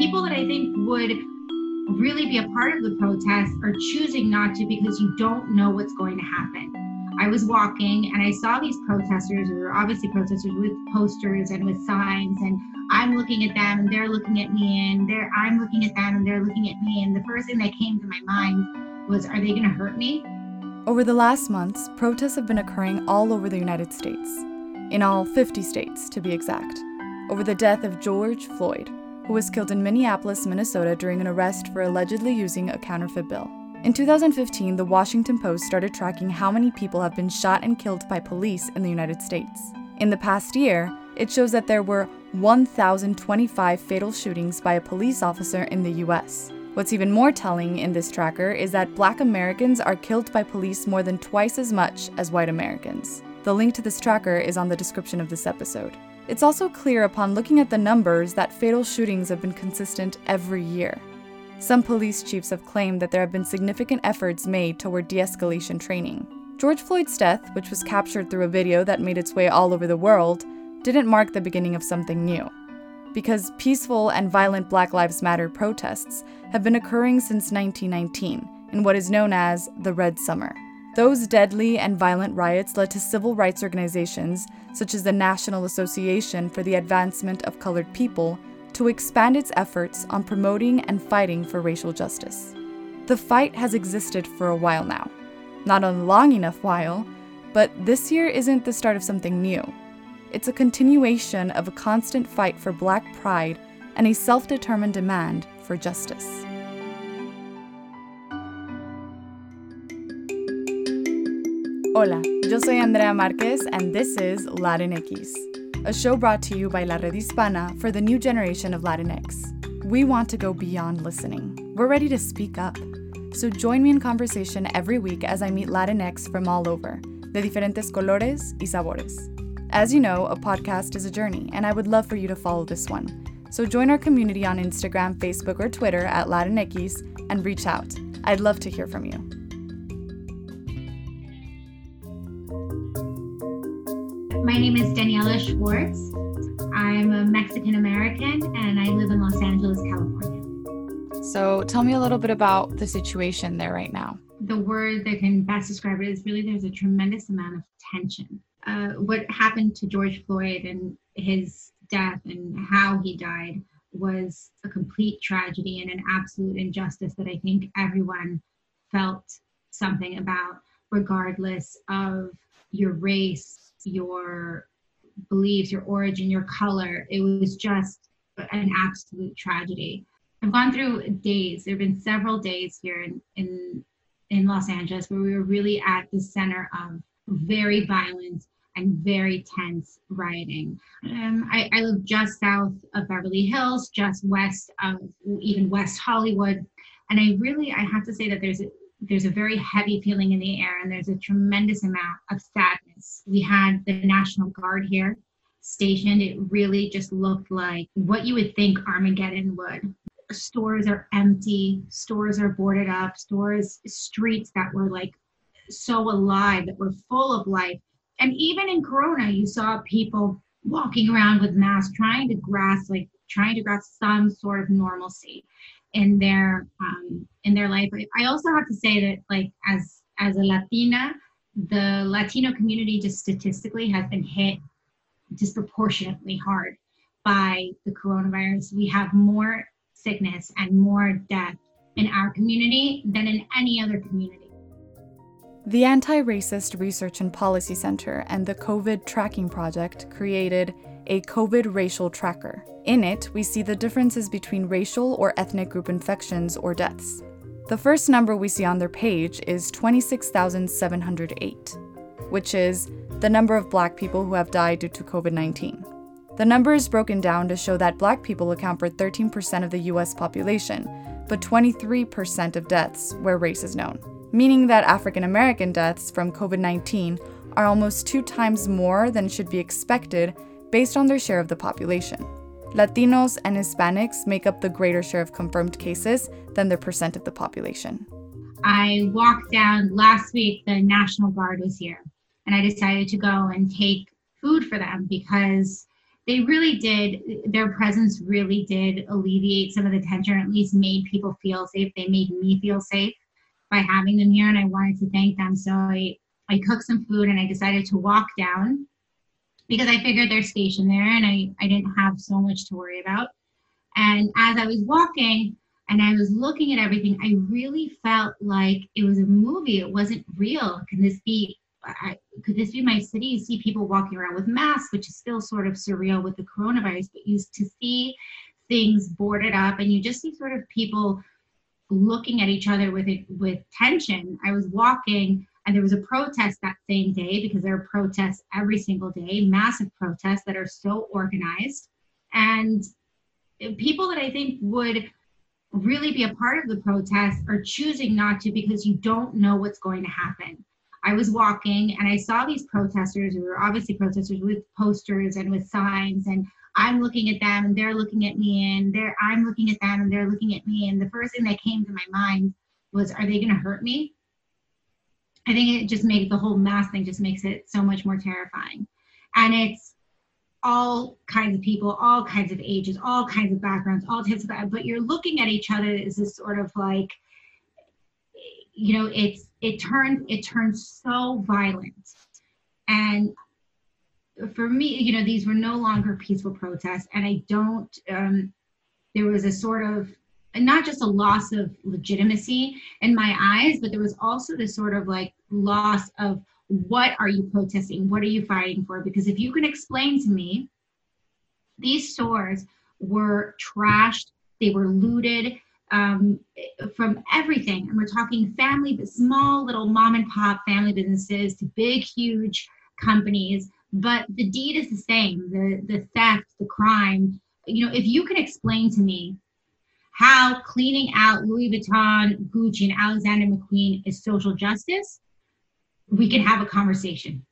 people that I think would really be a part of the protest are choosing not to because you don't know what's going to happen. I was walking and I saw these protesters, or obviously protesters with posters and with signs, and I'm looking at them and they're looking at me, and they're I'm looking at them and they're looking at me. And the first thing that came to my mind was, are they going to hurt me? Over the last months, protests have been occurring all over the United States, in all 50 states to be exact, over the death of George Floyd, who was killed in Minneapolis, Minnesota during an arrest for allegedly using a counterfeit bill. In 2015, the Washington Post started tracking how many people have been shot and killed by police in the United States. In the past year, it shows that there were 1,025 fatal shootings by a police officer in the US. What's even more telling in this tracker is that black Americans are killed by police more than twice as much as white Americans. The link to this tracker is on the description of this episode. It's also clear upon looking at the numbers that fatal shootings have been consistent every year. Some police chiefs have claimed that there have been significant efforts made toward de escalation training. George Floyd's death, which was captured through a video that made its way all over the world, didn't mark the beginning of something new. Because peaceful and violent Black Lives Matter protests have been occurring since 1919 in what is known as the Red Summer. Those deadly and violent riots led to civil rights organizations, such as the National Association for the Advancement of Colored People, to expand its efforts on promoting and fighting for racial justice. The fight has existed for a while now. Not a long enough while, but this year isn't the start of something new. It's a continuation of a constant fight for Black pride and a self determined demand for justice. Hola, yo soy Andrea Marquez, and this is Latinx, a show brought to you by La Red Hispana for the new generation of Latinx. We want to go beyond listening. We're ready to speak up. So join me in conversation every week as I meet Latinx from all over, de diferentes colores y sabores. As you know, a podcast is a journey, and I would love for you to follow this one. So join our community on Instagram, Facebook, or Twitter at Latinx and reach out. I'd love to hear from you. My name is Daniela Schwartz. I'm a Mexican American and I live in Los Angeles, California. So tell me a little bit about the situation there right now. The word that can best describe it is really there's a tremendous amount of tension. Uh, what happened to George Floyd and his death and how he died was a complete tragedy and an absolute injustice that I think everyone felt something about, regardless of your race, your beliefs, your origin, your color. It was just an absolute tragedy. I've gone through days. There have been several days here in, in in Los Angeles where we were really at the center of very violent and very tense rioting. Um, I, I live just south of Beverly Hills, just west of even West Hollywood, and I really I have to say that there's a, there's a very heavy feeling in the air and there's a tremendous amount of sadness. We had the National Guard here stationed. It really just looked like what you would think Armageddon would. Stores are empty, stores are boarded up, stores, streets that were like so alive, that were full of life. And even in Corona, you saw people walking around with masks, trying to grasp, like trying to grasp some sort of normalcy in their um, in their life. I also have to say that like as as a Latina, the Latino community just statistically has been hit disproportionately hard by the coronavirus. We have more sickness and more death in our community than in any other community. The Anti Racist Research and Policy Center and the COVID Tracking Project created a COVID racial tracker. In it, we see the differences between racial or ethnic group infections or deaths. The first number we see on their page is 26,708, which is the number of black people who have died due to COVID 19. The number is broken down to show that black people account for 13% of the US population, but 23% of deaths where race is known, meaning that African American deaths from COVID 19 are almost two times more than should be expected based on their share of the population. Latinos and Hispanics make up the greater share of confirmed cases than their percent of the population. I walked down last week, the National Guard was here, and I decided to go and take food for them because they really did their presence really did alleviate some of the tension or at least made people feel safe they made me feel safe by having them here and i wanted to thank them so i i cooked some food and i decided to walk down because i figured they're stationed there and i i didn't have so much to worry about and as i was walking and i was looking at everything i really felt like it was a movie it wasn't real can this be I, could this be my city? You see people walking around with masks, which is still sort of surreal with the coronavirus, but you to see things boarded up and you just see sort of people looking at each other with it with tension. I was walking and there was a protest that same day because there are protests every single day, massive protests that are so organized. And people that I think would really be a part of the protest are choosing not to because you don't know what's going to happen. I was walking and I saw these protesters who were obviously protesters with posters and with signs and I'm looking at them and they're looking at me and they're I'm looking at them and they're looking at me and the first thing that came to my mind was are they going to hurt me? I think it just makes the whole mask thing just makes it so much more terrifying. And it's all kinds of people, all kinds of ages, all kinds of backgrounds, all types of but you're looking at each other as this sort of like you know it's it turned it turned so violent and for me you know these were no longer peaceful protests and i don't um there was a sort of not just a loss of legitimacy in my eyes but there was also this sort of like loss of what are you protesting what are you fighting for because if you can explain to me these stores were trashed they were looted um, from everything. And we're talking family, but small little mom and pop family businesses to big, huge companies. But the deed is the same the, the theft, the crime. You know, if you can explain to me how cleaning out Louis Vuitton, Gucci, and Alexander McQueen is social justice, we can have a conversation.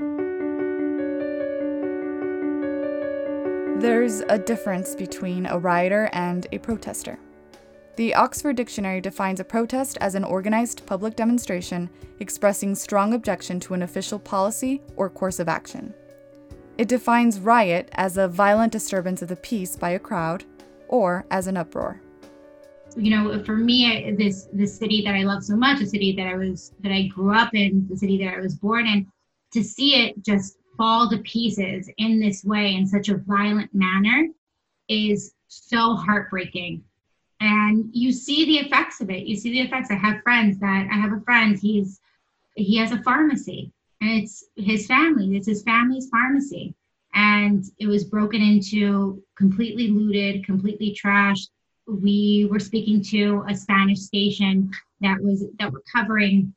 There's a difference between a rioter and a protester. The Oxford Dictionary defines a protest as an organized public demonstration expressing strong objection to an official policy or course of action. It defines riot as a violent disturbance of the peace by a crowd or as an uproar. You know, for me, this the city that I love so much, the city that I was that I grew up in, the city that I was born in, to see it just fall to pieces in this way in such a violent manner is so heartbreaking. And you see the effects of it. You see the effects. I have friends that i have a friend he's he has a pharmacy and it's his family it's his family's pharmacy. And it was broken into completely looted completely trashed we were speaking to a spanish station that was that were covering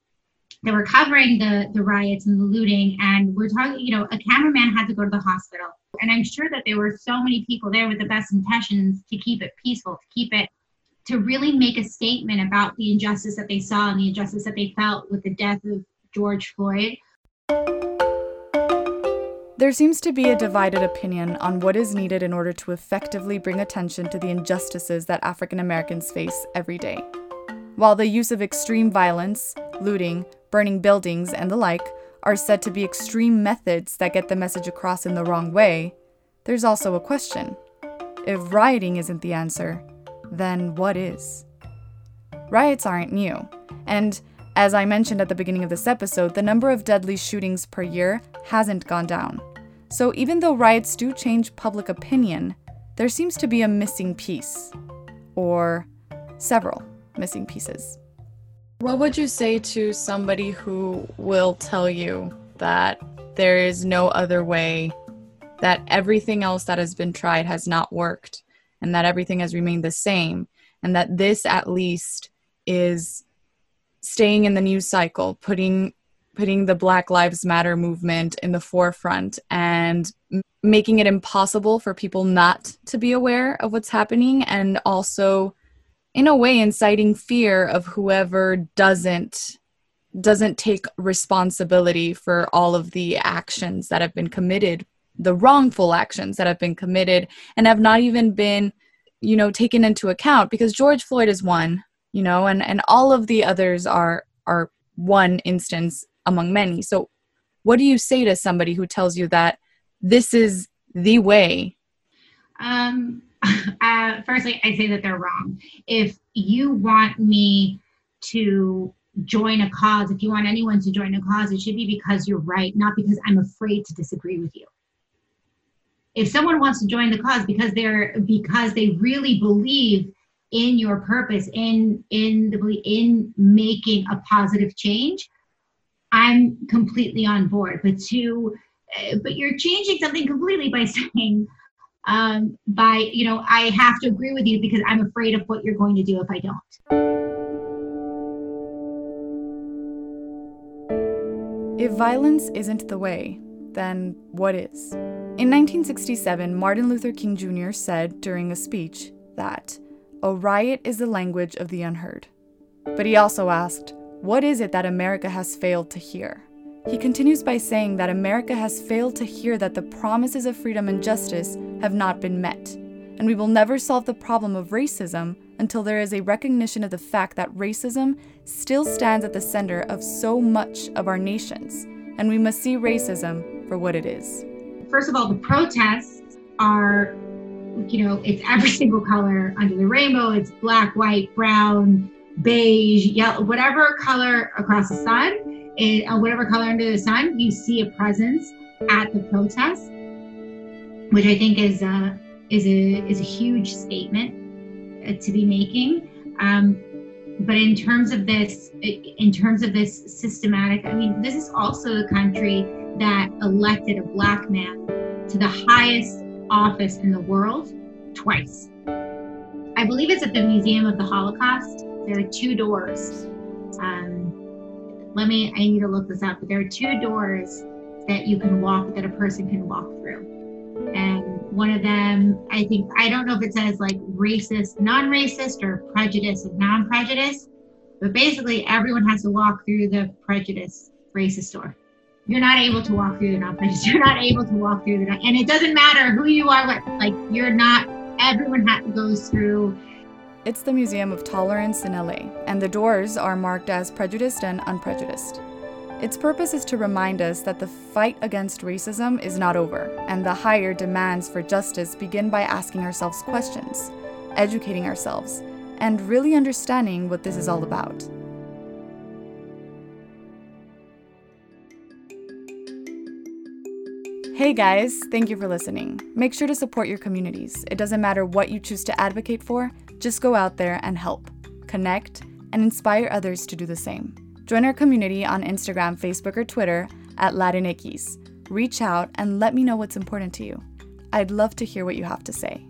that were covering the the riots and the looting and we're talking you know a cameraman had to go to the hospital and i'm sure that there were so many people there with the best intentions to keep it peaceful to keep it to really make a statement about the injustice that they saw and the injustice that they felt with the death of George Floyd. There seems to be a divided opinion on what is needed in order to effectively bring attention to the injustices that African Americans face every day. While the use of extreme violence, looting, burning buildings, and the like are said to be extreme methods that get the message across in the wrong way, there's also a question. If rioting isn't the answer, then what is? Riots aren't new, and as I mentioned at the beginning of this episode, the number of deadly shootings per year hasn't gone down. So even though riots do change public opinion, there seems to be a missing piece, or several missing pieces. What would you say to somebody who will tell you that there is no other way, that everything else that has been tried has not worked, and that everything has remained the same and that this at least is staying in the news cycle putting putting the black lives matter movement in the forefront and making it impossible for people not to be aware of what's happening and also in a way inciting fear of whoever doesn't doesn't take responsibility for all of the actions that have been committed the wrongful actions that have been committed and have not even been you know taken into account because George Floyd is one you know and and all of the others are are one instance among many so what do you say to somebody who tells you that this is the way Um, uh, firstly, I say that they're wrong. If you want me to join a cause, if you want anyone to join a cause, it should be because you're right, not because I'm afraid to disagree with you. If someone wants to join the cause because they're because they really believe in your purpose, in in the in making a positive change, I'm completely on board. But to uh, but you're changing something completely by saying um, by you know i have to agree with you because i'm afraid of what you're going to do if i don't if violence isn't the way then what is in 1967 martin luther king jr said during a speech that a riot is the language of the unheard but he also asked what is it that america has failed to hear? He continues by saying that America has failed to hear that the promises of freedom and justice have not been met, and we will never solve the problem of racism until there is a recognition of the fact that racism still stands at the center of so much of our nations, and we must see racism for what it is. First of all, the protests are, you know, it's every single color under the rainbow, it's black, white, brown, beige, yellow, whatever color across the sun in uh, whatever color under the sun, you see a presence at the protest, which I think is a is a is a huge statement uh, to be making. Um, but in terms of this, in terms of this systematic, I mean, this is also the country that elected a black man to the highest office in the world twice. I believe it's at the Museum of the Holocaust. There are two doors. Um, let me, I need to look this up, but there are two doors that you can walk, that a person can walk through. And one of them, I think, I don't know if it says like racist, non racist, or prejudice and non prejudice, but basically everyone has to walk through the prejudice racist door. You're not able to walk through the non prejudice. You're not able to walk through the, and it doesn't matter who you are, what, like, you're not, everyone has, to goes through it's the Museum of Tolerance in LA, and the doors are marked as prejudiced and unprejudiced. Its purpose is to remind us that the fight against racism is not over, and the higher demands for justice begin by asking ourselves questions, educating ourselves, and really understanding what this is all about. Hey guys, thank you for listening. Make sure to support your communities. It doesn't matter what you choose to advocate for, just go out there and help, connect, and inspire others to do the same. Join our community on Instagram, Facebook, or Twitter at Latinx. Reach out and let me know what's important to you. I'd love to hear what you have to say.